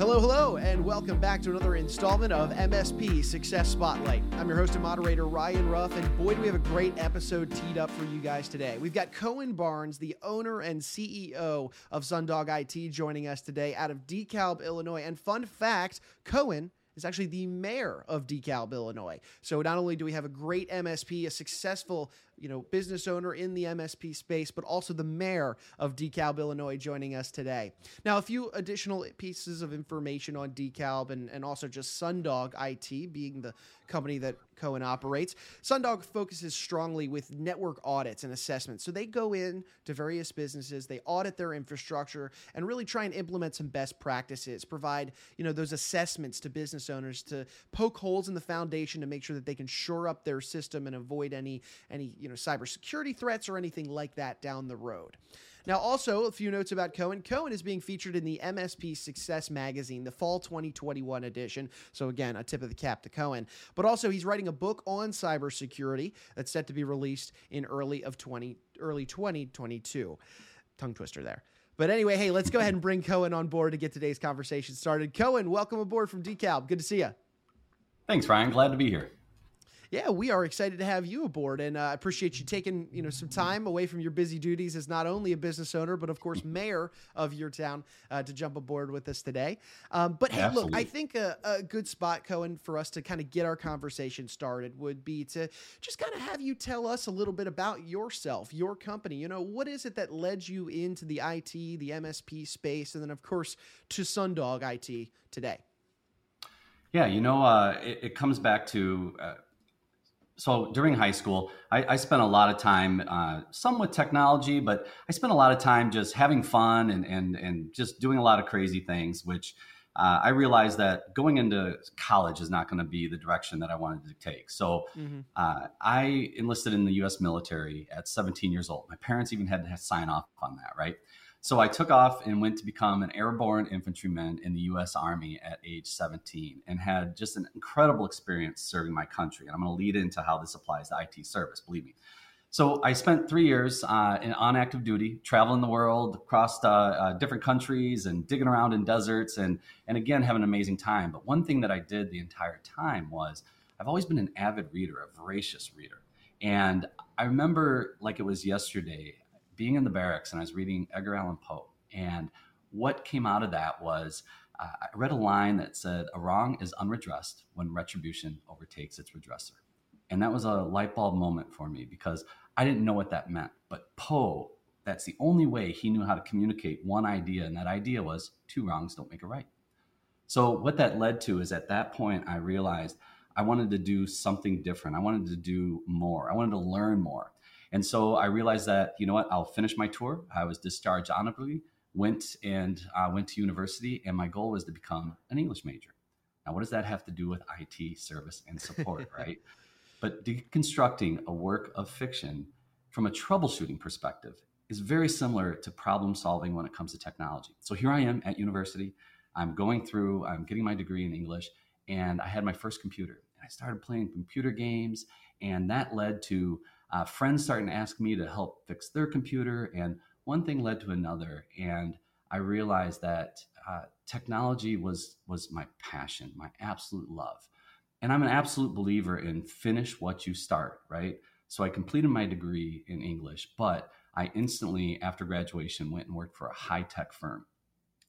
Hello, hello, and welcome back to another installment of MSP Success Spotlight. I'm your host and moderator, Ryan Ruff, and boy, do we have a great episode teed up for you guys today. We've got Cohen Barnes, the owner and CEO of Sundog IT, joining us today out of DeKalb, Illinois. And fun fact Cohen is actually the mayor of DeKalb, Illinois. So not only do we have a great MSP, a successful you know business owner in the MSP space, but also the mayor of DeKalb, Illinois, joining us today. Now, a few additional pieces of information on DeKalb and, and also just Sundog IT, being the company that Cohen operates. Sundog focuses strongly with network audits and assessments. So they go in to various businesses, they audit their infrastructure, and really try and implement some best practices. Provide you know those assessments to business owners to poke holes in the foundation to make sure that they can shore up their system and avoid any any you know cybersecurity threats or anything like that down the road. Now, also a few notes about Cohen. Cohen is being featured in the MSP Success Magazine, the fall 2021 edition. So again, a tip of the cap to Cohen. But also, he's writing a book on cybersecurity that's set to be released in early of 20 early 2022. Tongue twister there. But anyway, hey, let's go ahead and bring Cohen on board to get today's conversation started. Cohen, welcome aboard from DeKalb. Good to see you. Thanks, Ryan. Glad to be here yeah, we are excited to have you aboard, and I uh, appreciate you taking you know some time away from your busy duties as not only a business owner but of course mayor of your town uh, to jump aboard with us today. Um, but hey, Absolutely. look, I think a, a, good spot, Cohen, for us to kind of get our conversation started would be to just kind of have you tell us a little bit about yourself, your company. You know, what is it that led you into the IT, the MSP space, and then of course to Sundog IT today? Yeah, you know, uh, it, it, comes back to uh, so during high school, I, I spent a lot of time, uh, some with technology, but I spent a lot of time just having fun and and and just doing a lot of crazy things. Which uh, I realized that going into college is not going to be the direction that I wanted to take. So mm-hmm. uh, I enlisted in the U.S. military at 17 years old. My parents even had to sign off on that, right? So I took off and went to become an airborne infantryman in the U.S. Army at age 17 and had just an incredible experience serving my country. And I'm going to lead into how this applies to IT service, believe me. So I spent three years uh, in, on active duty, traveling the world across uh, uh, different countries and digging around in deserts and, and again, having an amazing time. But one thing that I did the entire time was I've always been an avid reader, a voracious reader. And I remember like it was yesterday, being in the barracks and I was reading Edgar Allan Poe. And what came out of that was uh, I read a line that said, A wrong is unredressed when retribution overtakes its redresser. And that was a light bulb moment for me because I didn't know what that meant. But Poe, that's the only way he knew how to communicate one idea. And that idea was two wrongs don't make a right. So, what that led to is at that point, I realized I wanted to do something different. I wanted to do more. I wanted to learn more. And so I realized that, you know what, I'll finish my tour. I was discharged honorably, went and uh, went to university, and my goal was to become an English major. Now, what does that have to do with IT service and support, right? But deconstructing a work of fiction from a troubleshooting perspective is very similar to problem solving when it comes to technology. So here I am at university. I'm going through, I'm getting my degree in English, and I had my first computer. I started playing computer games, and that led to uh, friends starting to ask me to help fix their computer, and one thing led to another, and I realized that uh, technology was was my passion, my absolute love, and I'm an absolute believer in finish what you start. Right, so I completed my degree in English, but I instantly, after graduation, went and worked for a high tech firm,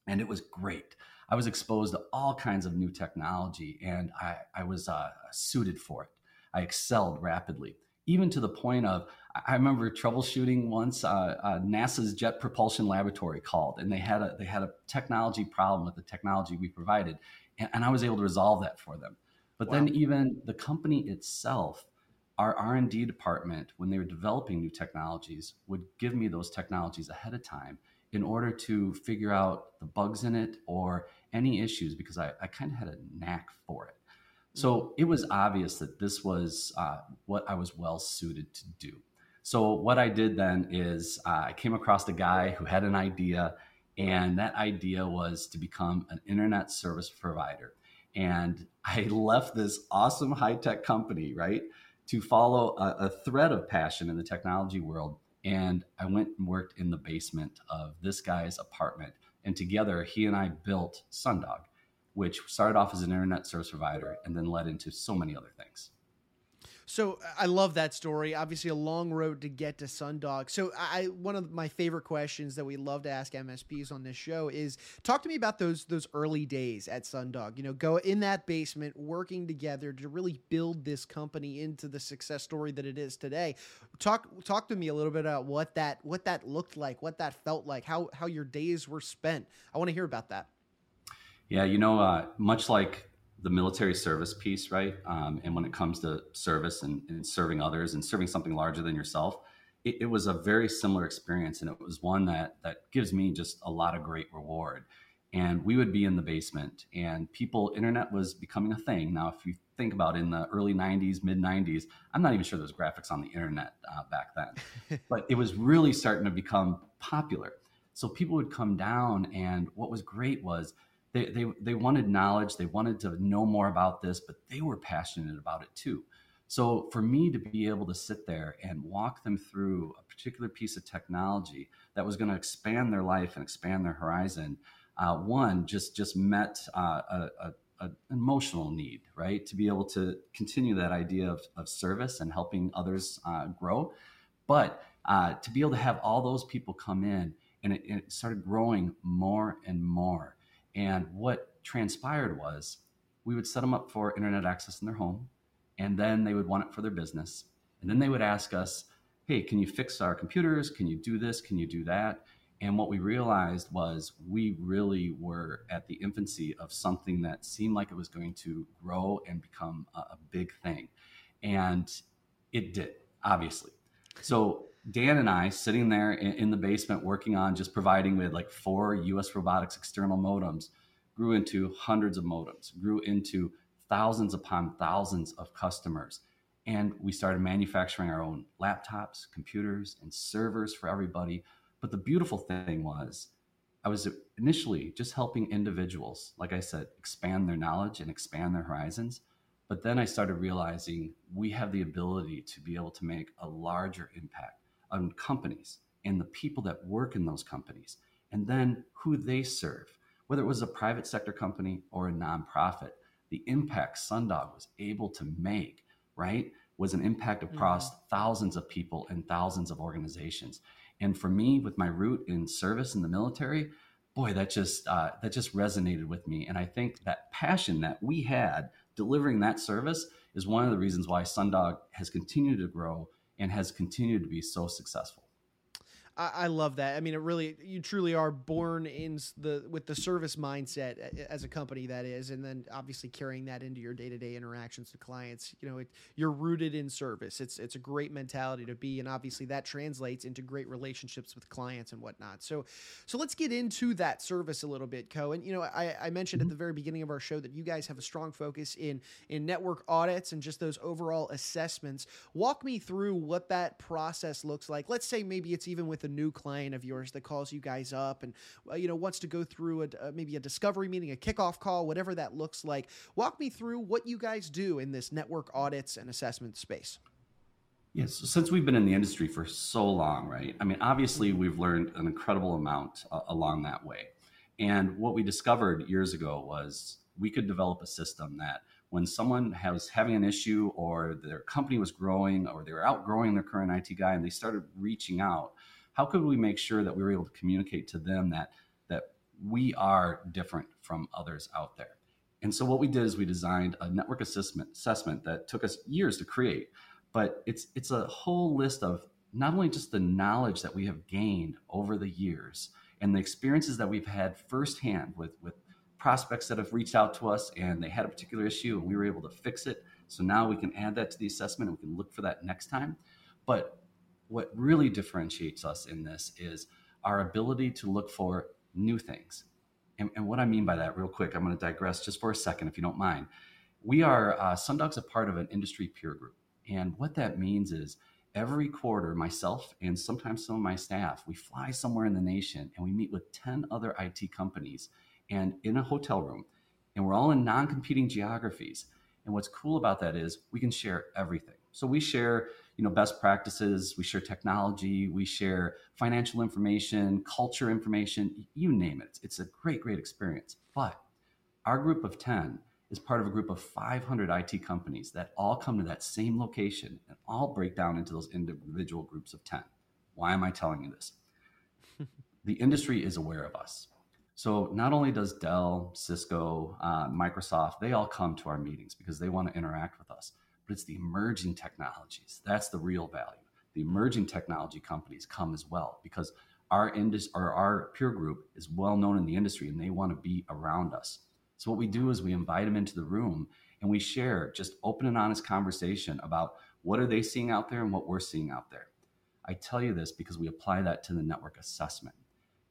and it was great. I was exposed to all kinds of new technology, and I, I was uh, suited for it. I excelled rapidly even to the point of I remember troubleshooting once. Uh, uh, NASA's Jet Propulsion Laboratory called, and they had a they had a technology problem with the technology we provided, and, and I was able to resolve that for them. But wow. then even the company itself, our R and D department, when they were developing new technologies, would give me those technologies ahead of time in order to figure out the bugs in it or any issues because I, I kind of had a knack for it. So it was obvious that this was uh, what I was well suited to do. So what I did then is uh, I came across a guy who had an idea, and that idea was to become an internet service provider. And I left this awesome high tech company, right, to follow a, a thread of passion in the technology world. And I went and worked in the basement of this guy's apartment. And together, he and I built Sundog which started off as an internet service provider and then led into so many other things. So I love that story. Obviously, a long road to get to Sundog. So I one of my favorite questions that we love to ask MSPs on this show is talk to me about those those early days at Sundog. You know, go in that basement, working together to really build this company into the success story that it is today. Talk talk to me a little bit about what that what that looked like, what that felt like, how how your days were spent. I want to hear about that. Yeah, you know, uh, much like the military service piece, right? Um, and when it comes to service and, and, serving others and serving something larger than yourself, it, it, was a very similar experience, and it was one that that gives me just a lot of great reward. And we would be in the basement, and people, internet was becoming a thing. Now, if you think about in the early '90s, mid '90s, I'm not even sure there was graphics on the internet uh, back then, but it was really starting to become popular. So people would come down, and what was great was they, they, they wanted knowledge, they wanted to know more about this, but they were passionate about it too. So for me to be able to sit there and walk them through a particular piece of technology that was going to expand their life and expand their horizon, uh, one just just met uh, a, a, an emotional need, right? To be able to continue that idea of, of service and helping others uh, grow, but uh, to be able to have all those people come in and it, it started growing more and more. And what transpired was we would set them up for internet access in their home, and then they would want it for their business. And then they would ask us, hey, can you fix our computers? Can you do this? Can you do that? And what we realized was we really were at the infancy of something that seemed like it was going to grow and become a, a big thing. And it did, obviously. So Dan and I sitting there in, in, the basement working on just providing with like four US robotics external modems grew into hundreds of modems, grew into thousands upon thousands of customers. And we started manufacturing our own laptops, computers, and servers for everybody. But the beautiful thing was, I was initially just helping individuals, like I said, expand their knowledge and expand their horizons. But then I started realizing we have the ability to be able to make a larger impact on companies and the people that work in those companies, and then who they serve. Whether it was a private sector company or a nonprofit, the impact Sundog was able to make, right, was an impact across mm-hmm. thousands of people and thousands of organizations. And for me, with my root in service in the military, boy, that just uh, that just resonated with me. And I think that passion that we had delivering that service is one of the reasons why Sundog has continued to grow and has continued to be so successful. I, love that. I mean, it really you truly are born in the with the service mindset as a company that is, and then obviously carrying that into your day to day interactions with clients. You know, it, you're rooted in service. It's it's a great mentality to be, and obviously that translates into great relationships with clients and whatnot. So, so let's get into that service a little bit, Cohen. You know, I, I mentioned at the very beginning of our show that you guys have a strong focus in in network audits and just those overall assessments. Walk me through what that process looks like. Let's say maybe it's even with a new client of yours that calls you guys up and uh, you know wants to go through a, uh, maybe a discovery meeting, a kickoff call, whatever that looks like. Walk me through what you guys do in this network audits and assessment space. Yes, so since we've been in the industry for so long, right? I mean, obviously we've learned an incredible amount uh, along that way. And what we discovered years ago was we could develop a system that when someone was having an issue or their company was growing or they were outgrowing their current IT guy and they started reaching out, how could we make sure that we were able to communicate to them that that we are different from others out there? And so what we did is we designed a network assessment assessment that took us years to create, but it's it's a whole list of not only just the knowledge that we have gained over the years and the experiences that we've had firsthand with with prospects that have reached out to us and they had a particular issue and we were able to fix it. So now we can add that to the assessment and we can look for that next time. But what really differentiates us in this is our ability to look for new things. And, and what I mean by that, real quick, I'm going to digress just for a second, if you don't mind. We are, uh, Sundog's a part of an industry peer group. And what that means is every quarter, myself and sometimes some of my staff, we fly somewhere in the nation and we meet with 10 other IT companies and in a hotel room. And we're all in non competing geographies. And what's cool about that is we can share everything. So we share you know best practices we share technology we share financial information culture information you name it it's a great great experience but Our group of 10 is part of a group of 500 IT companies that all come to that same location and all break down into those individual groups of 10. Why am I telling you this? the industry is aware of us. So not only does Dell, Cisco, uh, Microsoft, they all come to our meetings because they want to interact with us, but it's the emerging technologies. That's the real value. The emerging technology companies come as well because our industry or our peer group is well known in the industry and they want to be around us. So what we do is we invite them into the room and we share just open and honest conversation about what are they seeing out there and what we're seeing out there. I tell you this because we apply that to the network assessment.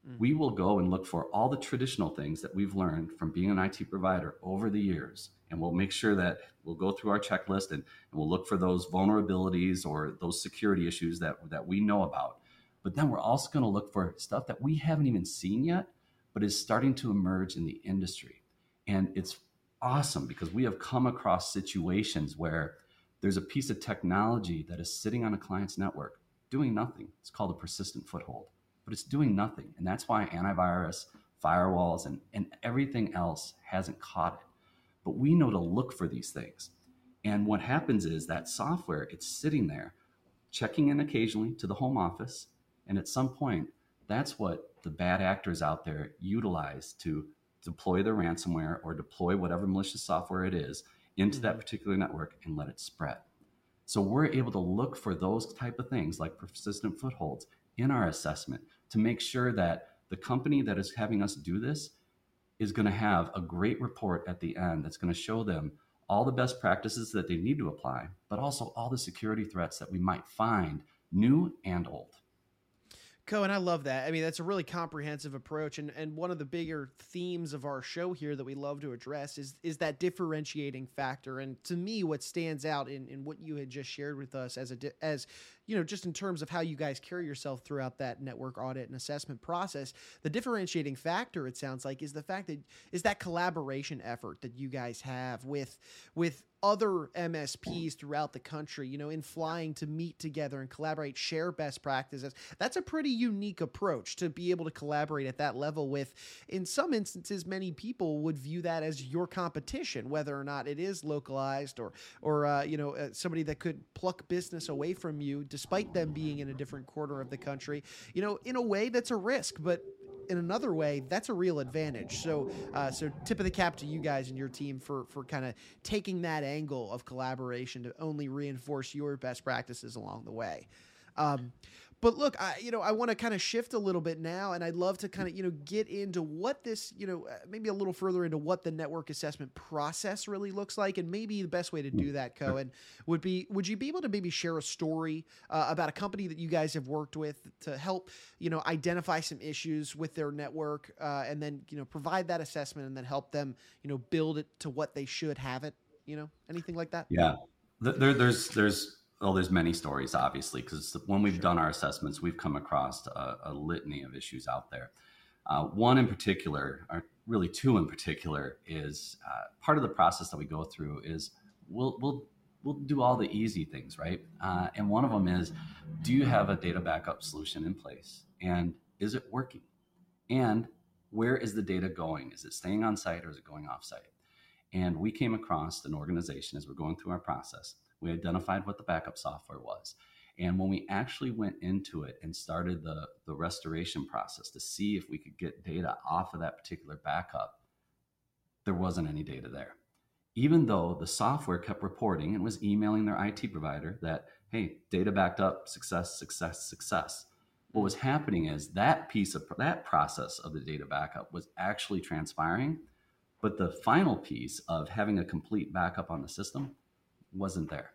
Mm-hmm. We will go and look for all the traditional things that we've learned from being an IT provider over the years. And we'll make sure that we'll go through our checklist and, and we'll look for those vulnerabilities or those security issues that, that we know about. But then we're also going to look for stuff that we haven't even seen yet, but is starting to emerge in the industry. And it's awesome because we have come across situations where there's a piece of technology that is sitting on a client's network doing nothing. It's called a persistent foothold, but it's doing nothing. And that's why antivirus, firewalls, and, and everything else hasn't caught it. But we know to look for these things. And what happens is that software, it's sitting there, checking in occasionally to the home office. And at some point, that's what the bad actors out there utilize to deploy their ransomware or deploy whatever malicious software it is into mm-hmm. that particular network and let it spread. So we're able to look for those type of things like persistent footholds in our assessment to make sure that the company that is having us do this is going to have a great report at the end that's going to show them all the best practices that they need to apply, but also all the security threats that we might find new and old. Cohen, I love that. I mean, that's a really comprehensive approach, and, and one of the bigger themes of our show here that we love to address is is that differentiating factor. And to me, what stands out in, in what you had just shared with us as a as you know, just in terms of how you guys carry yourself throughout that network audit and assessment process, the differentiating factor it sounds like is the fact that is that collaboration effort that you guys have with with other MSPs throughout the country, you know, in flying to meet together and collaborate, share best practices. That's a pretty unique approach to be able to collaborate at that level with, in some instances, many people would view that as your competition, whether or not it is localized or, or uh, you know, uh, somebody that could pluck business away from you despite them being in a different corner of the country. You know, in a way, that's a risk, but in another way, that's a real advantage. So, uh, so tip of the cap to you guys and your team for for kind of taking that angle of collaboration to only reinforce your best practices along the way. Um, but look, I you know I want to kind of shift a little bit now, and I'd love to kind of you know get into what this you know uh, maybe a little further into what the network assessment process really looks like, and maybe the best way to do that, Cohen, would be would you be able to maybe share a story uh, about a company that you guys have worked with to help you know identify some issues with their network, uh, and then you know provide that assessment, and then help them you know build it to what they should have it, you know anything like that? Yeah, there, there's there's well, there's many stories, obviously, because when we've sure. done our assessments, we've come across a, a litany of issues out there. Uh, one in particular, or really two in particular, is uh, part of the process that we go through is we'll we'll we'll do all the easy things, right? Uh, and one of them is, do you have a data backup solution in place, and is it working? And where is the data going? Is it staying on site or is it going off site? And we came across an organization as we're going through our process we identified what the backup software was. And when we actually went into it and started the, the restoration process to see if we could get data off of that particular backup, there wasn't any data there. Even though the software kept reporting and was emailing their IT provider that, hey, data backed up, success, success, success. What was happening is that piece of that process of the data backup was actually transpiring, but the final piece of having a complete backup on the system wasn't there.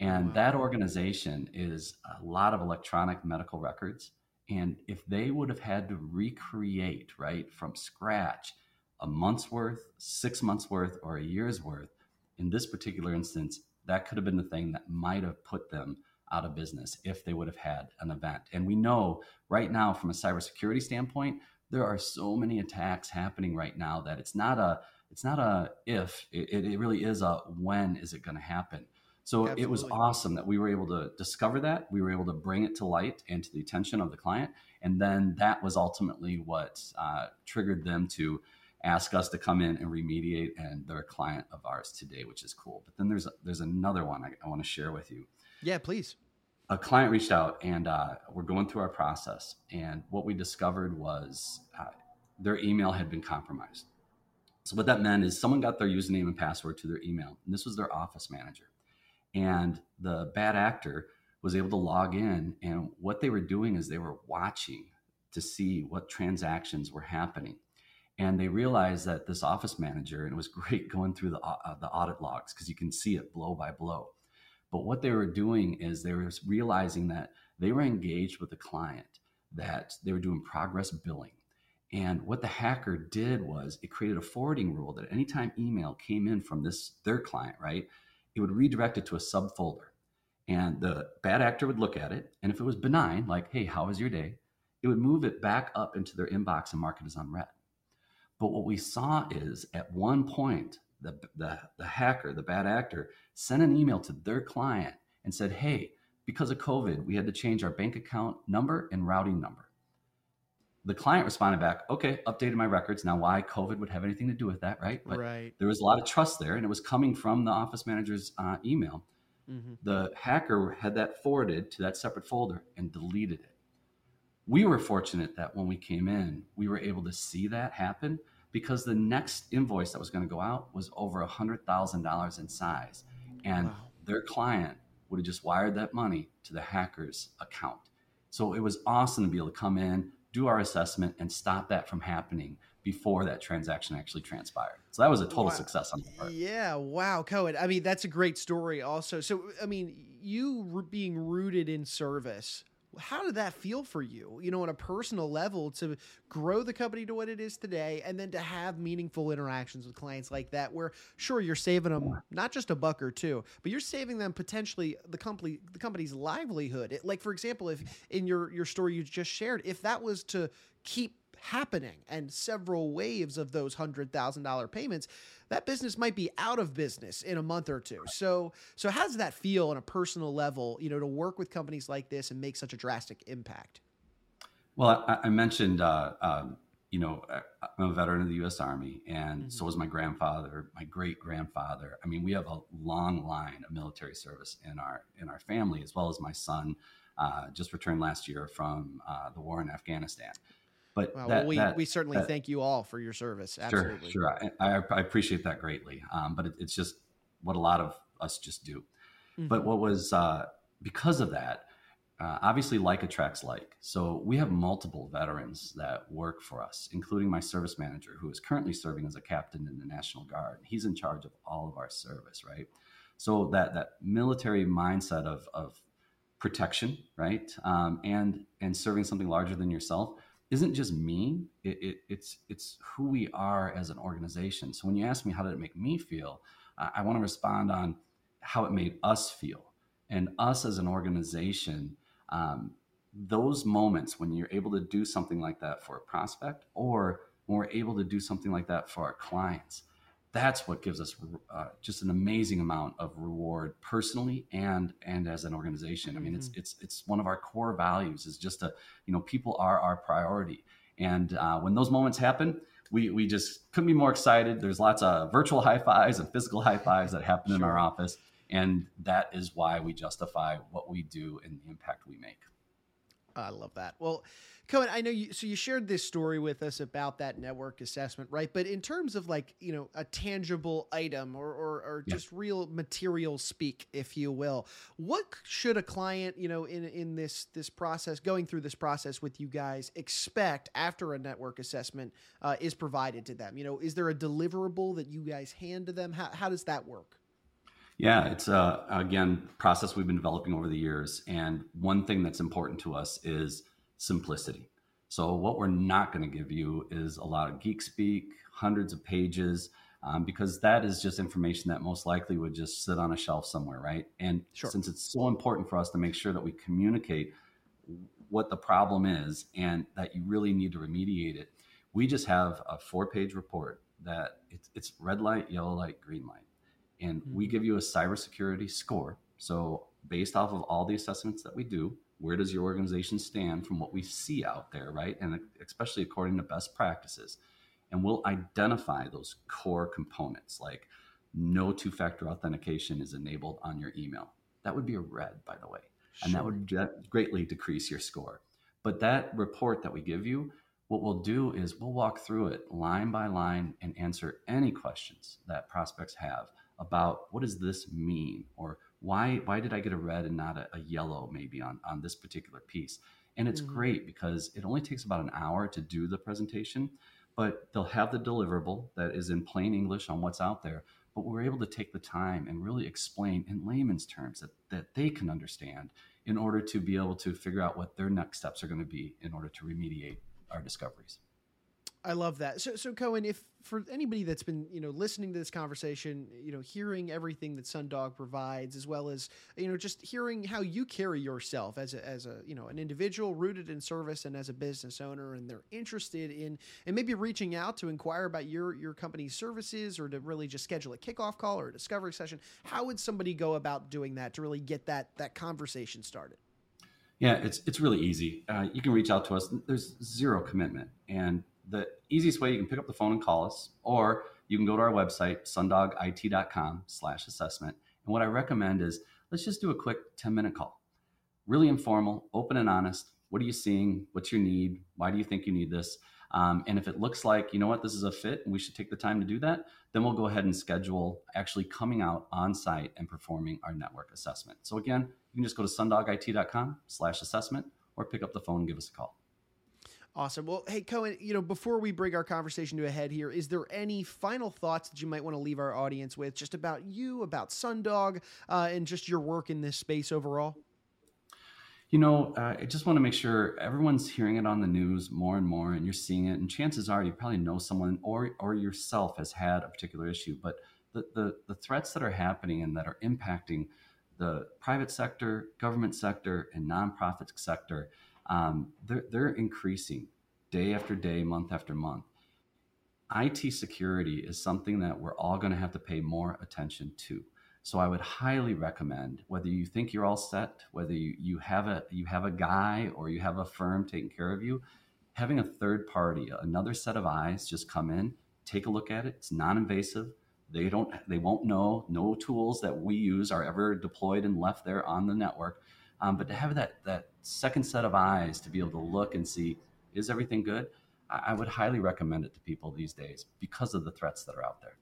Oh, and wow. that organization is a lot of electronic medical records. And if they would have had to recreate, right, from scratch, a month's worth, six months worth, or a year's worth, in this particular instance, that could have been the thing that might have put them out of business if they would have had an event. And we know right now, from a cybersecurity standpoint, there are so many attacks happening right now that it's not a it's not a if it, it really is a when is it going to happen so Absolutely. it was awesome that we were able to discover that we were able to bring it to light and to the attention of the client and then that was ultimately what uh, triggered them to ask us to come in and remediate, and they're a client of ours today, which is cool. But then there's there's another one I, I want to share with you. Yeah, please. A client reached out, and uh, we're going through our process, and what we discovered was uh, their email had been compromised. So what that meant is someone got their username and password to their email, and this was their office manager, and the bad actor was able to log in, and what they were doing is they were watching to see what transactions were happening. And they realized that this office manager and it was great going through the, uh, the audit logs because you can see it blow by blow. But what they were doing is they were realizing that they were engaged with a client that they were doing progress billing and what the hacker did was it created a forwarding rule that anytime email came in from this their client right it would redirect it to a subfolder. And the bad actor would look at it and if it was benign like hey how was your day? it would move it back up into their inbox and mark it as unread. But what we saw is at one point, the, the, the hacker, the bad actor, sent an email to their client and said, Hey, because of COVID, we had to change our bank account number and routing number. The client responded back, okay, updated my records. Now, why COVID would have anything to do with that, right? But right. there was a lot of trust there, and it was coming from the office manager's uh, email. Mm-hmm. The hacker had that forwarded to that separate folder and deleted it we were fortunate that when we came in, we were able to see that happen because the next invoice that was going to go out was over a hundred thousand dollars in size, and wow. their client would have just wired that money to the hacker's account. So it was awesome to be able to come in, do our assessment, and stop that from happening before that transaction actually transpired. So that was a total wow. success on the part. Yeah, wow, Cohen. I mean, that's a great story. Also, so I mean, you being rooted in service how did that feel for you you know on a personal level to grow the company to what it is today and then to have meaningful interactions with clients like that where sure you're saving them not just a buck or two but you're saving them potentially the company the company's livelihood. It, like for example if in your your story you just shared if that was to keep happening and several waves of those $100,000 payments, that business might be out of business in a month or two. So, so how does that feel on a personal level, you know, to work with companies like this and make such a drastic impact? Well, I, I mentioned, uh, um, you know, I'm a veteran of the U.S. Army, and mm-hmm. so was my grandfather, my great grandfather. I mean, we have a long line of military service in our in our family, as well as my son, uh, just returned last year from uh, the war in Afghanistan. But well, that, we, that, we certainly that, thank you all for your service. Absolutely. Sure, sure. I, I appreciate that greatly. Um, but it, it's just what a lot of us just do. Mm-hmm. But what was uh, because of that, uh, obviously, like attracts like. So we have multiple veterans that work for us, including my service manager, who is currently serving as a captain in the National Guard. He's in charge of all of our service, right? So that that military mindset of of protection, right, um, and and serving something larger than yourself isn't just me. It, it, it's it's who we are as an organization. So when you ask me how did it make me feel, uh, I want to respond on how it made us feel, and us as an organization. Um, those moments when you're able to do something like that for a prospect, or when we're able to do something like that for our clients, that's what gives us uh, just an amazing amount of reward personally and and as an organization. I mean, mm-hmm. it's it's it's one of our core values is just a you know people are our priority, and uh, when those moments happen. We, we just couldn't be more excited. There's lots of virtual high fives and physical high fives that happen sure. in our office. And that is why we justify what we do and the impact we make. I love that. Well, Cohen, I know you. So you shared this story with us about that network assessment, right? But in terms of like you know a tangible item or or, or just real material speak, if you will, what should a client you know in in this this process going through this process with you guys expect after a network assessment uh, is provided to them? You know, is there a deliverable that you guys hand to them? How how does that work? Yeah, it's a uh, again process we've been developing over the years, and one thing that's important to us is simplicity. So, what we're not going to give you is a lot of geek speak, hundreds of pages, um, because that is just information that most likely would just sit on a shelf somewhere, right? And sure. since it's so important for us to make sure that we communicate what the problem is and that you really need to remediate it, we just have a four page report that it's, it's red light, yellow light, green light. And mm-hmm. we give you a cybersecurity score. So, based off of all the assessments that we do, where does your organization stand from what we see out there, right? And especially according to best practices. and we'll identify those core components like no two factor authentication is enabled on your email. That would be a red, by the way, sure. and that would greatly decrease your score. But that report that we give you, what we'll do is we'll walk through it line by line and answer any questions that prospects have about what does this mean or why why did I get a red and not a, a yellow maybe on on this particular piece. And it's mm-hmm. great because it only takes about an hour to do the presentation, but they'll have the deliverable that is in plain English on what's out there. But we're able to take the time and really explain in layman's terms that, that they can understand in order to be able to figure out what their next steps are going to be in order to remediate our discoveries. I love that. So, so Cohen, if for anybody that's been, you know, listening to this conversation, you know, hearing everything that Sundog provides, as well as, you know, just hearing how you carry yourself as a, as a, you know, an individual rooted in service and as a business owner, and they're interested in, and maybe reaching out to inquire about your your company's services, or to really just schedule a kickoff call or a discovery session. How would somebody go about doing that to really get that that conversation started? Yeah, it's it's really easy. Uh, you can reach out to us. There's zero commitment, and the easiest way you can pick up the phone and call us, or you can go to our website, sundogit.com slash assessment. And what I recommend is let's just do a quick 10 minute call. Really informal, open and honest. What are you seeing? What's your need? Why do you think you need this? Um, and if it looks like, you know what, this is a fit and we should take the time to do that, then we'll go ahead and schedule actually coming out on site and performing our network assessment. So again, you can just go to sundogit.com slash assessment or pick up the phone and give us a call. Awesome. Well, hey, Cohen, you know, before we bring our conversation to a head here, is there any final thoughts that you might want to leave our audience with just about you, about Sundog, uh, and just your work in this space overall? You know, uh, I just want to make sure everyone's hearing it on the news more and more, and you're seeing it. And chances are, you probably know someone or or yourself has had a particular issue. But the the, the threats that are happening and that are impacting the private sector, government sector, and nonprofit sector um, they're, they're increasing day after day, month after month. IT security is something that we're all going to have to pay more attention to. So I would highly recommend whether you think you're all set, whether you, you have a you have a guy or you have a firm taking care of you, having a third party, another set of eyes just come in, take a look at it. It's non-invasive. They don't they won't know no tools that we use are ever deployed and left there on the network. Um, but to have that that second set of eyes to be able to look and see is everything good, I, I would highly recommend it to people these days because of the threats that are out there.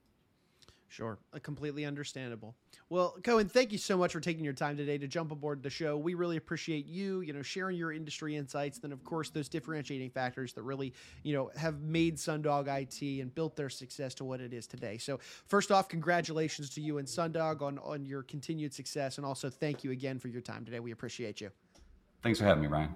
Sure, uh, completely understandable. Well, Cohen, thank you so much for taking your time today to jump aboard the show. We really appreciate you, you know, sharing your industry insights. Then, of course, those differentiating factors that really, you know, have made Sundog IT and built their success to what it is today. So, first off, congratulations to you and Sundog on on your continued success, and also thank you again for your time today. We appreciate you. Thanks for having me, Ryan.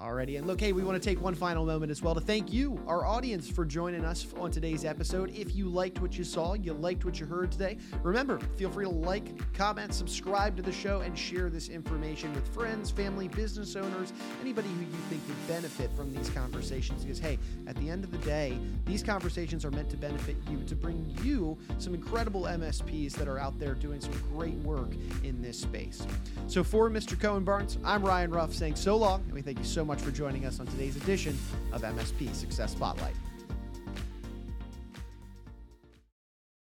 Alrighty, and look, hey, we want to take one final moment as well to thank you, our audience, for joining us on today's episode. If you liked what you saw, you liked what you heard today, remember, feel free to like, comment, subscribe to the show, and share this information with friends, family, business owners, anybody who you think would benefit from these conversations. Because, hey, at the end of the day, these conversations are meant to benefit you, to bring you some incredible MSPs that are out there doing some great work in this space. So, for Mr. Cohen Barnes, I'm Ryan Ruff saying so long, and we thank you so much much for joining us on today's edition of MSP Success Spotlight.